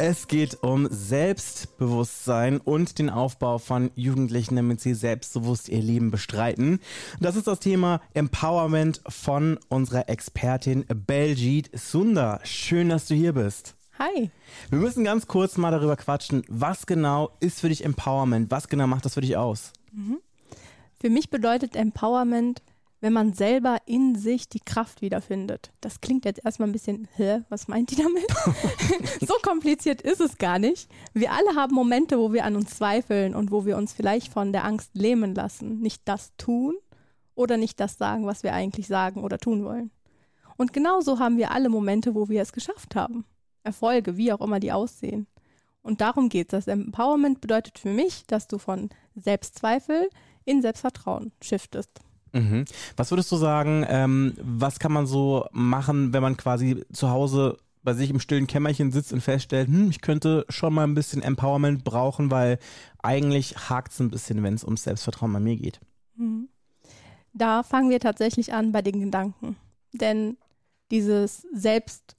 Es geht um Selbstbewusstsein und den Aufbau von Jugendlichen, damit sie selbstbewusst ihr Leben bestreiten. Das ist das Thema Empowerment von unserer Expertin Belgit Sunda. Schön, dass du hier bist. Hi. Wir müssen ganz kurz mal darüber quatschen. Was genau ist für dich Empowerment? Was genau macht das für dich aus? Mhm. Für mich bedeutet Empowerment, wenn man selber in sich die Kraft wiederfindet. Das klingt jetzt erstmal ein bisschen, hä, was meint die damit? so kompliziert ist es gar nicht. Wir alle haben Momente, wo wir an uns zweifeln und wo wir uns vielleicht von der Angst lähmen lassen, nicht das tun oder nicht das sagen, was wir eigentlich sagen oder tun wollen. Und genauso haben wir alle Momente, wo wir es geschafft haben. Erfolge, wie auch immer die aussehen. Und darum geht es. Das Empowerment bedeutet für mich, dass du von Selbstzweifel in Selbstvertrauen shiftest. Mhm. Was würdest du sagen, ähm, was kann man so machen, wenn man quasi zu Hause bei sich im stillen Kämmerchen sitzt und feststellt, hm, ich könnte schon mal ein bisschen Empowerment brauchen, weil eigentlich hakt es ein bisschen, wenn es ums Selbstvertrauen bei mir geht. Mhm. Da fangen wir tatsächlich an bei den Gedanken. Denn dieses Selbst,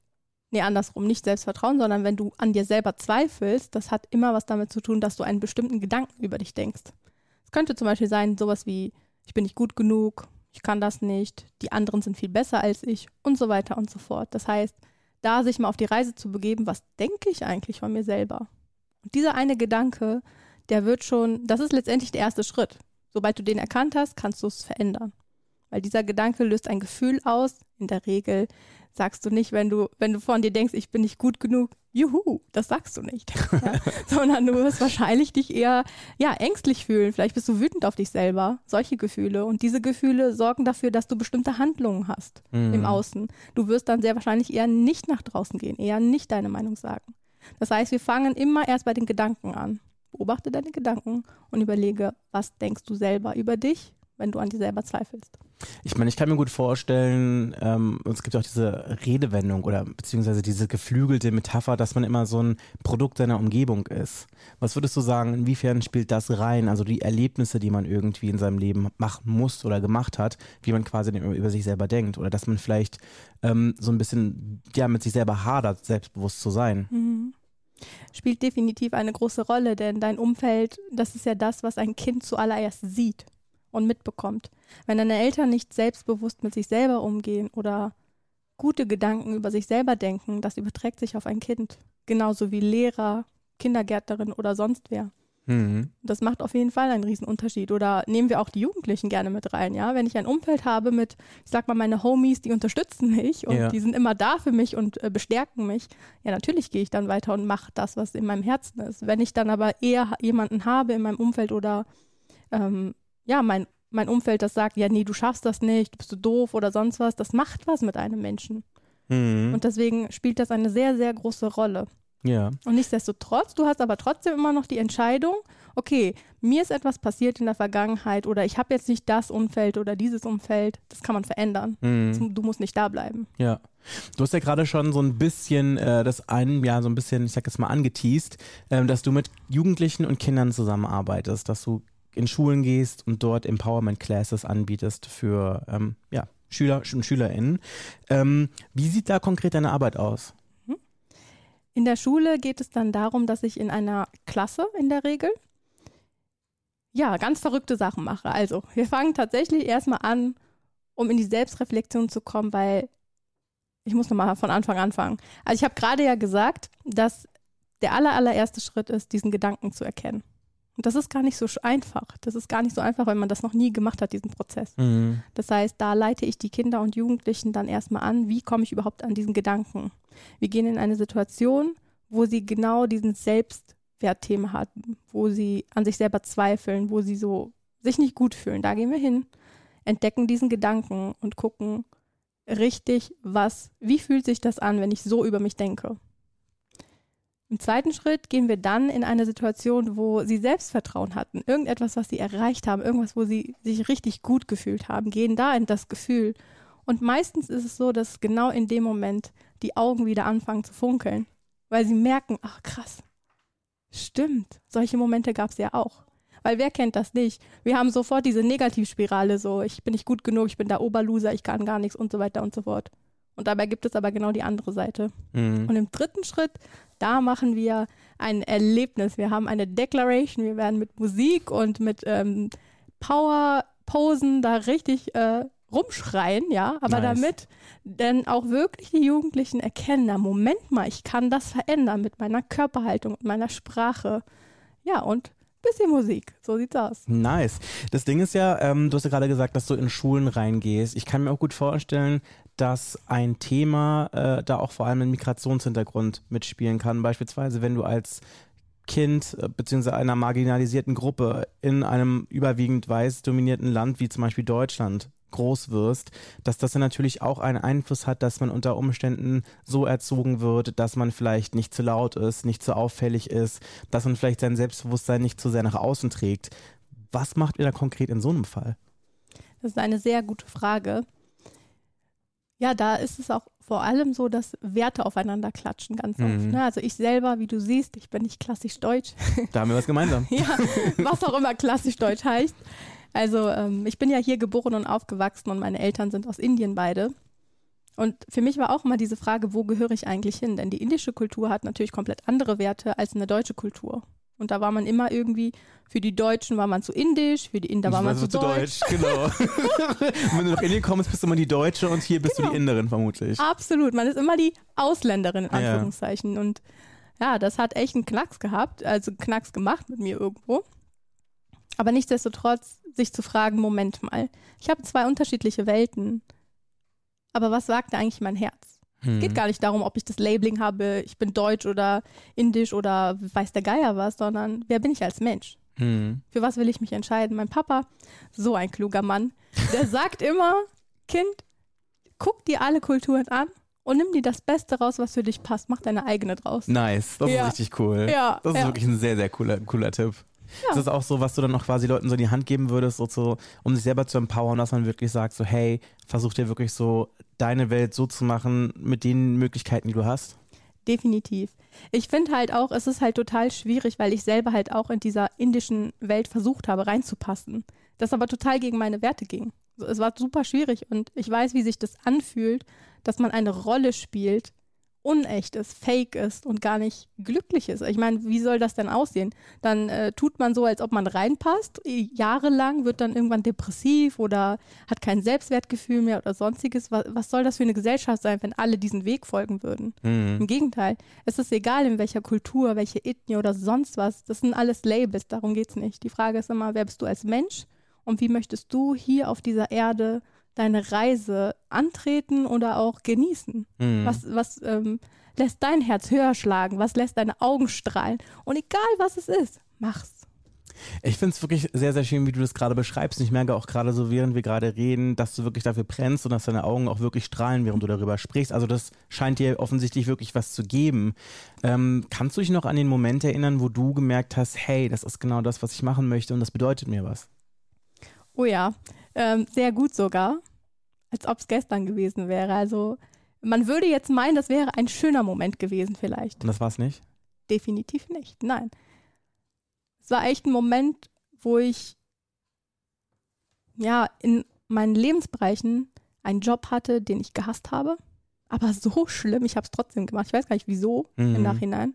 nee, andersrum, nicht Selbstvertrauen, sondern wenn du an dir selber zweifelst, das hat immer was damit zu tun, dass du einen bestimmten Gedanken über dich denkst. Es könnte zum Beispiel sein, sowas wie, ich bin nicht gut genug, ich kann das nicht, die anderen sind viel besser als ich und so weiter und so fort. Das heißt, da sich mal auf die Reise zu begeben, was denke ich eigentlich von mir selber? Und dieser eine Gedanke, der wird schon, das ist letztendlich der erste Schritt. Sobald du den erkannt hast, kannst du es verändern. Weil dieser Gedanke löst ein Gefühl aus. In der Regel sagst du nicht, wenn du, wenn du von dir denkst, ich bin nicht gut genug, juhu, das sagst du nicht. Ja? Sondern du wirst wahrscheinlich dich eher, ja, ängstlich fühlen. Vielleicht bist du wütend auf dich selber. Solche Gefühle. Und diese Gefühle sorgen dafür, dass du bestimmte Handlungen hast mhm. im Außen. Du wirst dann sehr wahrscheinlich eher nicht nach draußen gehen, eher nicht deine Meinung sagen. Das heißt, wir fangen immer erst bei den Gedanken an. Beobachte deine Gedanken und überlege, was denkst du selber über dich, wenn du an dir selber zweifelst. Ich meine, ich kann mir gut vorstellen, ähm, es gibt auch diese Redewendung oder beziehungsweise diese geflügelte Metapher, dass man immer so ein Produkt seiner Umgebung ist. Was würdest du sagen, inwiefern spielt das rein? Also die Erlebnisse, die man irgendwie in seinem Leben machen muss oder gemacht hat, wie man quasi über sich selber denkt oder dass man vielleicht ähm, so ein bisschen ja mit sich selber hadert, selbstbewusst zu sein. Mhm spielt definitiv eine große Rolle, denn dein Umfeld, das ist ja das, was ein Kind zuallererst sieht und mitbekommt. Wenn deine Eltern nicht selbstbewusst mit sich selber umgehen oder gute Gedanken über sich selber denken, das überträgt sich auf ein Kind. Genauso wie Lehrer, Kindergärtnerin oder sonst wer. Mhm. Das macht auf jeden Fall einen Riesenunterschied. Oder nehmen wir auch die Jugendlichen gerne mit rein, ja. Wenn ich ein Umfeld habe mit, ich sag mal, meine Homies, die unterstützen mich und ja. die sind immer da für mich und äh, bestärken mich, ja, natürlich gehe ich dann weiter und mache das, was in meinem Herzen ist. Wenn ich dann aber eher jemanden habe in meinem Umfeld oder ähm, ja, mein, mein Umfeld das sagt, ja, nee, du schaffst das nicht, du bist so doof oder sonst was, das macht was mit einem Menschen. Mhm. Und deswegen spielt das eine sehr, sehr große Rolle. Ja. Und nichtsdestotrotz, du hast aber trotzdem immer noch die Entscheidung, okay, mir ist etwas passiert in der Vergangenheit oder ich habe jetzt nicht das Umfeld oder dieses Umfeld, das kann man verändern. Mhm. Du musst nicht da bleiben. Ja. Du hast ja gerade schon so ein bisschen äh, das ein Jahr so ein bisschen, ich sag jetzt mal, angeteased, äh, dass du mit Jugendlichen und Kindern zusammenarbeitest, dass du in Schulen gehst und dort Empowerment Classes anbietest für ähm, ja, Schüler und SchülerInnen. Ähm, wie sieht da konkret deine Arbeit aus? Mhm. In der Schule geht es dann darum, dass ich in einer Klasse in der Regel ja ganz verrückte Sachen mache. Also, wir fangen tatsächlich erstmal an, um in die Selbstreflexion zu kommen, weil ich muss nochmal von Anfang anfangen. Also, ich habe gerade ja gesagt, dass der aller, allererste Schritt ist, diesen Gedanken zu erkennen. Und das ist gar nicht so einfach. Das ist gar nicht so einfach, wenn man das noch nie gemacht hat, diesen Prozess. Mhm. Das heißt, da leite ich die Kinder und Jugendlichen dann erstmal an, wie komme ich überhaupt an diesen Gedanken. Wir gehen in eine Situation, wo sie genau diesen Selbstwertthema hatten, wo sie an sich selber zweifeln, wo sie so sich nicht gut fühlen. Da gehen wir hin, entdecken diesen Gedanken und gucken richtig, was, wie fühlt sich das an, wenn ich so über mich denke. Im zweiten Schritt gehen wir dann in eine Situation, wo sie Selbstvertrauen hatten, irgendetwas, was sie erreicht haben, irgendwas, wo sie sich richtig gut gefühlt haben, gehen da in das Gefühl. Und meistens ist es so, dass genau in dem Moment die Augen wieder anfangen zu funkeln, weil sie merken, ach krass, stimmt, solche Momente gab es ja auch. Weil wer kennt das nicht? Wir haben sofort diese Negativspirale, so ich bin nicht gut genug, ich bin der Oberloser, ich kann gar nichts und so weiter und so fort. Und dabei gibt es aber genau die andere Seite. Mhm. Und im dritten Schritt, da machen wir ein Erlebnis. Wir haben eine Declaration, wir werden mit Musik und mit ähm, Power-Posen da richtig äh, rumschreien, ja, aber nice. damit denn auch wirklich die Jugendlichen erkennen, na Moment mal, ich kann das verändern mit meiner Körperhaltung und meiner Sprache. Ja, und bisschen Musik. So sieht's aus. Nice. Das Ding ist ja, ähm, du hast ja gerade gesagt, dass du in Schulen reingehst. Ich kann mir auch gut vorstellen, dass ein Thema äh, da auch vor allem einen Migrationshintergrund mitspielen kann. Beispielsweise, wenn du als Kind äh, bzw. einer marginalisierten Gruppe in einem überwiegend weiß dominierten Land wie zum Beispiel Deutschland groß wirst, dass das dann natürlich auch einen Einfluss hat, dass man unter Umständen so erzogen wird, dass man vielleicht nicht zu laut ist, nicht zu auffällig ist, dass man vielleicht sein Selbstbewusstsein nicht zu sehr nach außen trägt. Was macht ihr da konkret in so einem Fall? Das ist eine sehr gute Frage. Ja, da ist es auch vor allem so, dass Werte aufeinander klatschen ganz mhm. oft. Ne? Also ich selber, wie du siehst, ich bin nicht klassisch deutsch. Da haben wir was gemeinsam. ja, was auch immer klassisch deutsch heißt. Also ähm, ich bin ja hier geboren und aufgewachsen und meine Eltern sind aus Indien beide. Und für mich war auch immer diese Frage, wo gehöre ich eigentlich hin? Denn die indische Kultur hat natürlich komplett andere Werte als eine deutsche Kultur. Und da war man immer irgendwie, für die Deutschen war man zu indisch, für die Inder war man zu, zu deutsch. deutsch. Genau. wenn du nach Indien kommst, bist du immer die Deutsche und hier bist genau. du die genau. Inderin vermutlich. Absolut, man ist immer die Ausländerin in Anführungszeichen. Ja. Und ja, das hat echt einen Knacks gehabt, also Knacks gemacht mit mir irgendwo. Aber nichtsdestotrotz sich zu fragen, Moment mal, ich habe zwei unterschiedliche Welten. Aber was sagt eigentlich mein Herz? Hm. Es geht hm. gar nicht darum, ob ich das Labeling habe, ich bin deutsch oder indisch oder weiß der Geier was, sondern wer bin ich als Mensch? Hm. Für was will ich mich entscheiden? Mein Papa, so ein kluger Mann, der sagt immer, Kind, guck dir alle Kulturen an und nimm dir das Beste raus, was für dich passt. Mach deine eigene draus. Nice, das ja. ist richtig cool. Ja, das ist ja. wirklich ein sehr, sehr cooler, cooler Tipp. Ja. Ist das auch so, was du dann noch quasi Leuten so in die Hand geben würdest, so zu, um sich selber zu empowern, dass man wirklich sagt, so hey, versuch dir wirklich so deine Welt so zu machen mit den Möglichkeiten, die du hast? Definitiv. Ich finde halt auch, es ist halt total schwierig, weil ich selber halt auch in dieser indischen Welt versucht habe, reinzupassen. Das aber total gegen meine Werte ging. Es war super schwierig und ich weiß, wie sich das anfühlt, dass man eine Rolle spielt, unecht ist, fake ist und gar nicht glücklich ist. Ich meine, wie soll das denn aussehen? Dann äh, tut man so, als ob man reinpasst, jahrelang wird dann irgendwann depressiv oder hat kein Selbstwertgefühl mehr oder sonstiges. Was, was soll das für eine Gesellschaft sein, wenn alle diesen Weg folgen würden? Mhm. Im Gegenteil, es ist egal, in welcher Kultur, welche Ethnie oder sonst was. Das sind alles Labels, darum geht es nicht. Die Frage ist immer, wer bist du als Mensch und wie möchtest du hier auf dieser Erde deine Reise antreten oder auch genießen? Mhm. Was, was ähm, lässt dein Herz höher schlagen? Was lässt deine Augen strahlen? Und egal was es ist, mach's. Ich finde es wirklich sehr, sehr schön, wie du das gerade beschreibst. Ich merke auch gerade so, während wir gerade reden, dass du wirklich dafür brennst und dass deine Augen auch wirklich strahlen, während du darüber sprichst. Also das scheint dir offensichtlich wirklich was zu geben. Ähm, kannst du dich noch an den Moment erinnern, wo du gemerkt hast, hey, das ist genau das, was ich machen möchte und das bedeutet mir was? Oh ja, ähm, sehr gut sogar als ob es gestern gewesen wäre. Also man würde jetzt meinen, das wäre ein schöner Moment gewesen vielleicht. Und das war es nicht? Definitiv nicht, nein. Es war echt ein Moment, wo ich ja in meinen Lebensbereichen einen Job hatte, den ich gehasst habe. Aber so schlimm, ich habe es trotzdem gemacht. Ich weiß gar nicht wieso mhm. im Nachhinein.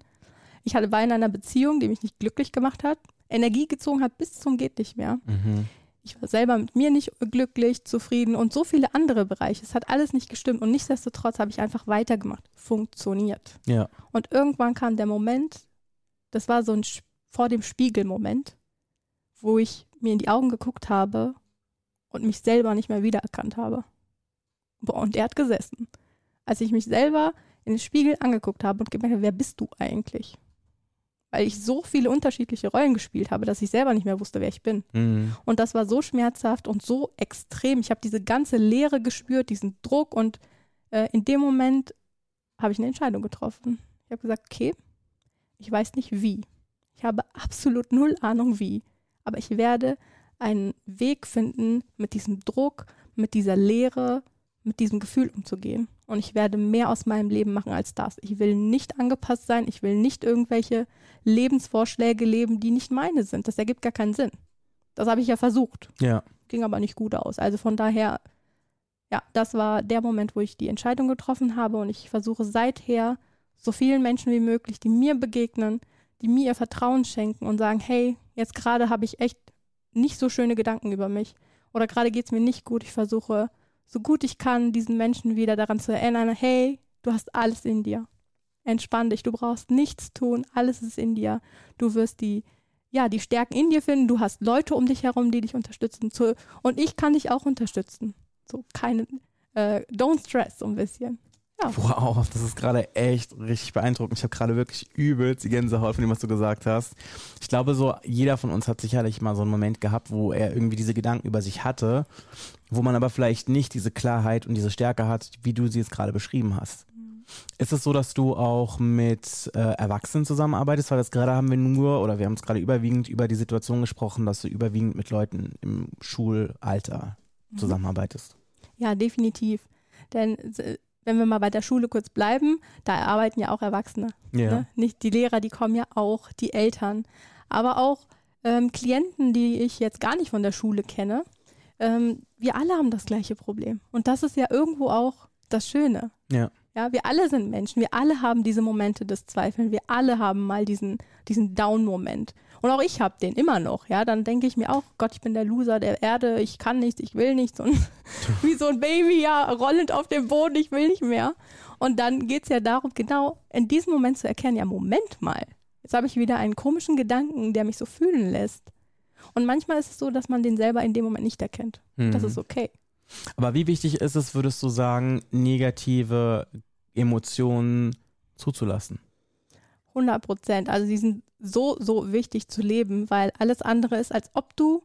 Ich hatte, war in einer Beziehung, die mich nicht glücklich gemacht hat, Energie gezogen hat bis zum geht nicht mehr. Mhm. Ich war selber mit mir nicht glücklich, zufrieden und so viele andere Bereiche. Es hat alles nicht gestimmt und nichtsdestotrotz habe ich einfach weitergemacht. Funktioniert. Ja. Und irgendwann kam der Moment, das war so ein vor dem Spiegel-Moment, wo ich mir in die Augen geguckt habe und mich selber nicht mehr wiedererkannt habe. Boah, und er hat gesessen. Als ich mich selber in den Spiegel angeguckt habe und gemerkt habe, wer bist du eigentlich? Weil ich so viele unterschiedliche Rollen gespielt habe, dass ich selber nicht mehr wusste, wer ich bin. Mhm. Und das war so schmerzhaft und so extrem. Ich habe diese ganze Leere gespürt, diesen Druck und äh, in dem Moment habe ich eine Entscheidung getroffen. Ich habe gesagt, okay, Ich weiß nicht wie. Ich habe absolut null Ahnung wie. Aber ich werde einen Weg finden, mit diesem Druck, mit dieser Leere, mit diesem Gefühl umzugehen. Und ich werde mehr aus meinem Leben machen als das. Ich will nicht angepasst sein. Ich will nicht irgendwelche Lebensvorschläge leben, die nicht meine sind. Das ergibt gar keinen Sinn. Das habe ich ja versucht. Ja. Ging aber nicht gut aus. Also von daher, ja, das war der Moment, wo ich die Entscheidung getroffen habe. Und ich versuche seither so vielen Menschen wie möglich, die mir begegnen, die mir ihr Vertrauen schenken und sagen, hey, jetzt gerade habe ich echt nicht so schöne Gedanken über mich. Oder gerade geht es mir nicht gut. Ich versuche so gut ich kann, diesen Menschen wieder daran zu erinnern, hey, du hast alles in dir. Entspann dich, du brauchst nichts tun, alles ist in dir. Du wirst die, ja, die Stärken in dir finden, du hast Leute um dich herum, die dich unterstützen. Und ich kann dich auch unterstützen. So keine, äh, don't stress so ein bisschen. Ja. Wow, das ist gerade echt richtig beeindruckend. Ich habe gerade wirklich übelst die Gänsehaut von dem, was du gesagt hast. Ich glaube, so jeder von uns hat sicherlich mal so einen Moment gehabt, wo er irgendwie diese Gedanken über sich hatte, wo man aber vielleicht nicht diese Klarheit und diese Stärke hat, wie du sie jetzt gerade beschrieben hast. Mhm. Ist es so, dass du auch mit äh, Erwachsenen zusammenarbeitest? Weil jetzt gerade haben wir nur, oder wir haben es gerade überwiegend über die Situation gesprochen, dass du überwiegend mit Leuten im Schulalter mhm. zusammenarbeitest. Ja, definitiv. Denn wenn wir mal bei der Schule kurz bleiben, da arbeiten ja auch Erwachsene. Ja. Ne? Nicht die Lehrer, die kommen ja auch, die Eltern, aber auch ähm, Klienten, die ich jetzt gar nicht von der Schule kenne. Ähm, wir alle haben das gleiche Problem. Und das ist ja irgendwo auch das Schöne. Ja. Ja, wir alle sind Menschen, wir alle haben diese Momente des Zweifelns, wir alle haben mal diesen, diesen Down-Moment. Und auch ich habe den immer noch, ja. Dann denke ich mir auch, Gott, ich bin der Loser der Erde, ich kann nichts, ich will nichts. Und wie so ein Baby, ja, rollend auf dem Boden, ich will nicht mehr. Und dann geht es ja darum, genau in diesem Moment zu erkennen, ja, Moment mal, jetzt habe ich wieder einen komischen Gedanken, der mich so fühlen lässt. Und manchmal ist es so, dass man den selber in dem Moment nicht erkennt. Mhm. Das ist okay. Aber wie wichtig ist es, würdest du sagen, negative Emotionen zuzulassen? 100 Prozent. Also sie sind so, so wichtig zu leben, weil alles andere ist, als ob du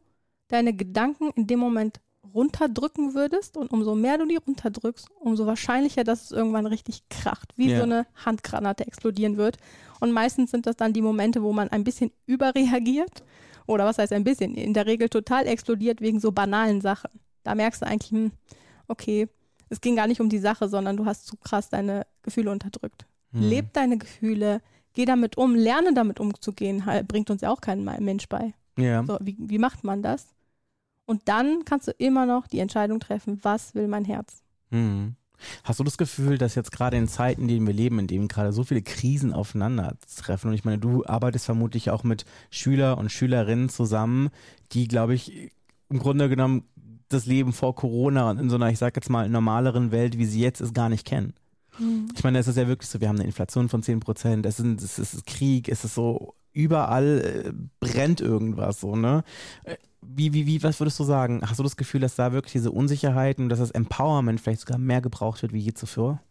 deine Gedanken in dem Moment runterdrücken würdest und umso mehr du die runterdrückst, umso wahrscheinlicher, dass es irgendwann richtig kracht, wie ja. so eine Handgranate explodieren wird. Und meistens sind das dann die Momente, wo man ein bisschen überreagiert oder was heißt ein bisschen, in der Regel total explodiert wegen so banalen Sachen. Da merkst du eigentlich, hm, okay, es ging gar nicht um die Sache, sondern du hast zu krass deine Gefühle unterdrückt. Hm. Leb deine Gefühle, geh damit um, lerne damit umzugehen, bringt uns ja auch kein Mensch bei. Ja. So, wie, wie macht man das? Und dann kannst du immer noch die Entscheidung treffen, was will mein Herz? Mhm. Hast du das Gefühl, dass jetzt gerade in Zeiten, in denen wir leben, in denen gerade so viele Krisen aufeinandertreffen, und ich meine, du arbeitest vermutlich auch mit Schüler und Schülerinnen zusammen, die, glaube ich, im Grunde genommen das Leben vor Corona und in so einer, ich sag jetzt mal, normaleren Welt, wie sie jetzt ist, gar nicht kennen. Mhm. Ich meine, es ist ja wirklich so, wir haben eine Inflation von 10 Prozent, es, es ist Krieg, es ist so, überall äh, brennt irgendwas so, ne? Äh, wie, wie, wie, was würdest du sagen? Hast du das Gefühl, dass da wirklich diese Unsicherheiten, dass das Empowerment vielleicht sogar mehr gebraucht wird wie je zuvor?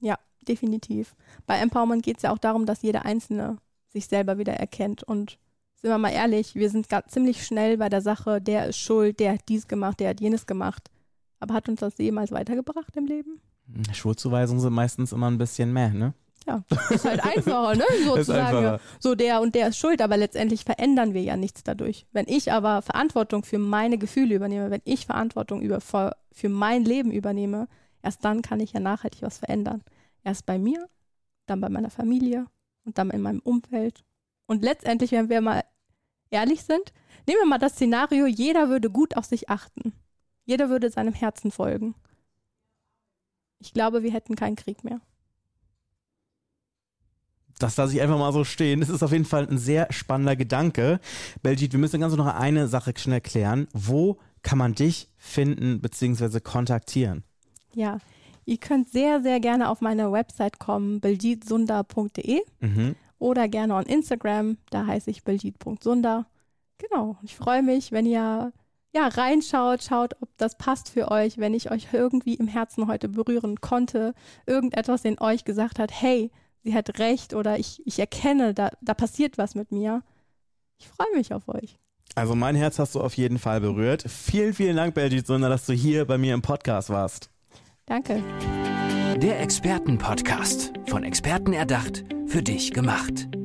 Ja, definitiv. Bei Empowerment geht es ja auch darum, dass jeder Einzelne sich selber wieder erkennt. Und sind wir mal ehrlich, wir sind ziemlich schnell bei der Sache, der ist schuld, der hat dies gemacht, der hat jenes gemacht. Aber hat uns das jemals weitergebracht im Leben? Schuldzuweisungen sind meistens immer ein bisschen mehr, ne? Ja, ist halt einfacher, ne? Sozusagen. So der und der ist schuld, aber letztendlich verändern wir ja nichts dadurch. Wenn ich aber Verantwortung für meine Gefühle übernehme, wenn ich Verantwortung über, für mein Leben übernehme, erst dann kann ich ja nachhaltig was verändern. Erst bei mir, dann bei meiner Familie und dann in meinem Umfeld. Und letztendlich, wenn wir mal ehrlich sind, nehmen wir mal das Szenario, jeder würde gut auf sich achten. Jeder würde seinem Herzen folgen. Ich glaube, wir hätten keinen Krieg mehr. Das lasse ich einfach mal so stehen. Das ist auf jeden Fall ein sehr spannender Gedanke. Belgit, wir müssen ganz noch eine Sache schnell klären. Wo kann man dich finden bzw. kontaktieren? Ja, ihr könnt sehr, sehr gerne auf meine Website kommen, beljitsunda.de mhm. oder gerne on Instagram, da heiße ich beljit.sunda. Genau, ich freue mich, wenn ihr ja, reinschaut, schaut, ob das passt für euch, wenn ich euch irgendwie im Herzen heute berühren konnte, irgendetwas in euch gesagt hat, hey, sie hat recht oder ich, ich erkenne, da, da passiert was mit mir. Ich freue mich auf euch. Also mein Herz hast du auf jeden Fall berührt. Vielen, vielen Dank, Belgit Sunder, dass du hier bei mir im Podcast warst. Danke. Der Expertenpodcast. Von Experten erdacht, für dich gemacht.